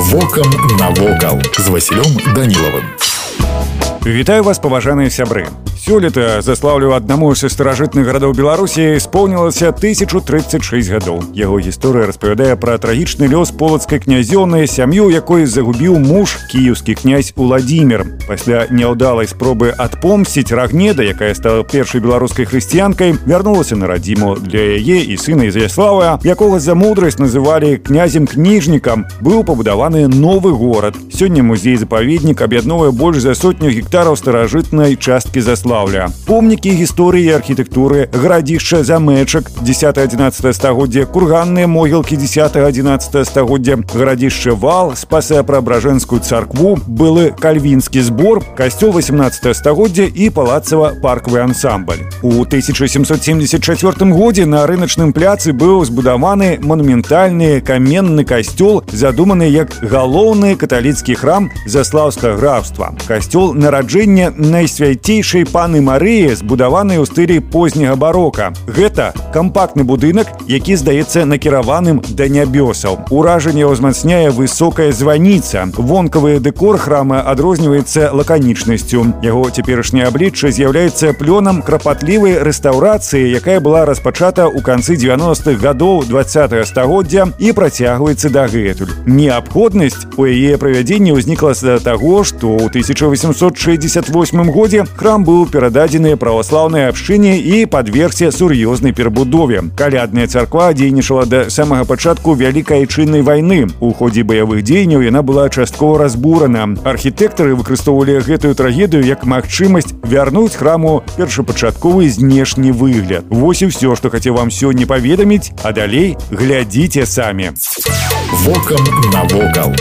Вокам навокал з Васілём Данілавым. Вітаю вас паважаныя сябры. Сёлета заслаўлю аднаму са старажытных гарадоў Беларусі исполнілася 1036 гадоў. Яго гісторыя распавядае пра трагічны лёс полацкай князёны, сям'ю, якой загубіў муж кіеўскі князь Уладзімир. Пасля няўдалай спробы адпомсціць рагнеда, якая стала першай беларускай хрысціянкай, вярнулася на радзіму для яе і сына Ізяслава, якога за мудрасць называлі князем кніжнікам, быў пабудаваны новы горад. Сёння музей запаведнік аб'ядновае больш за сотню гектараў старажытнай часткі заслаўля. Помнікі гісторыі архітэктуры, гарадзішча замэчак 10-11 стагоддзя, курганныя могілкі 10-11 стагоддзя, гарадзішча вал, спасая праабражэнскую царкву, былы кальвінскі збор, касцёл 18 стагоддзя і палацава парквы ансамбль. У 1774 годзе на рыначным пляцы быў збудаваны манументальны каменны касцёл, задуманы як галоўны каталіцкі храм заслаўскага графства. Касцёл на нараджэння найсвяцейшай паны Марыі збудаваны ў стылі позняга барока. Гэта кампактны будынак, які здаецца накіраваным да нябёсаў. Уражанне ўзмацняе высокая званіца. Вонкавы дэкор храма адрозніваецца лаканічнасцю. Яго цяперашняе аблічча з'яўляецца плёнам крапатлівай рэстаўрацыі, якая была распачата ў канцы 90-х гадоў 20 стагоддзя і працягваецца дагэтуль. Неабходнасць у яе правядзення ўзнікла з-за таго, што ў 1860 1968 годзе храм быў перададзены праваслаўнай абшчыне і падвергся сур'ёзнай перабудове. Калядная царква дзейнічала да самага пачатку вялікай чыннай вайны. У ходзе баявых дзеянняў яна была часткова разбурана. Архітэктары выкарыстоўвалі гэтую трагедыю як магчымасць вярнуць храму першапачатковы знешні выгляд. Вось і ўсё, што хацеў вам сёння паведаміць, а далей глядзіце самі. Вокам навокал.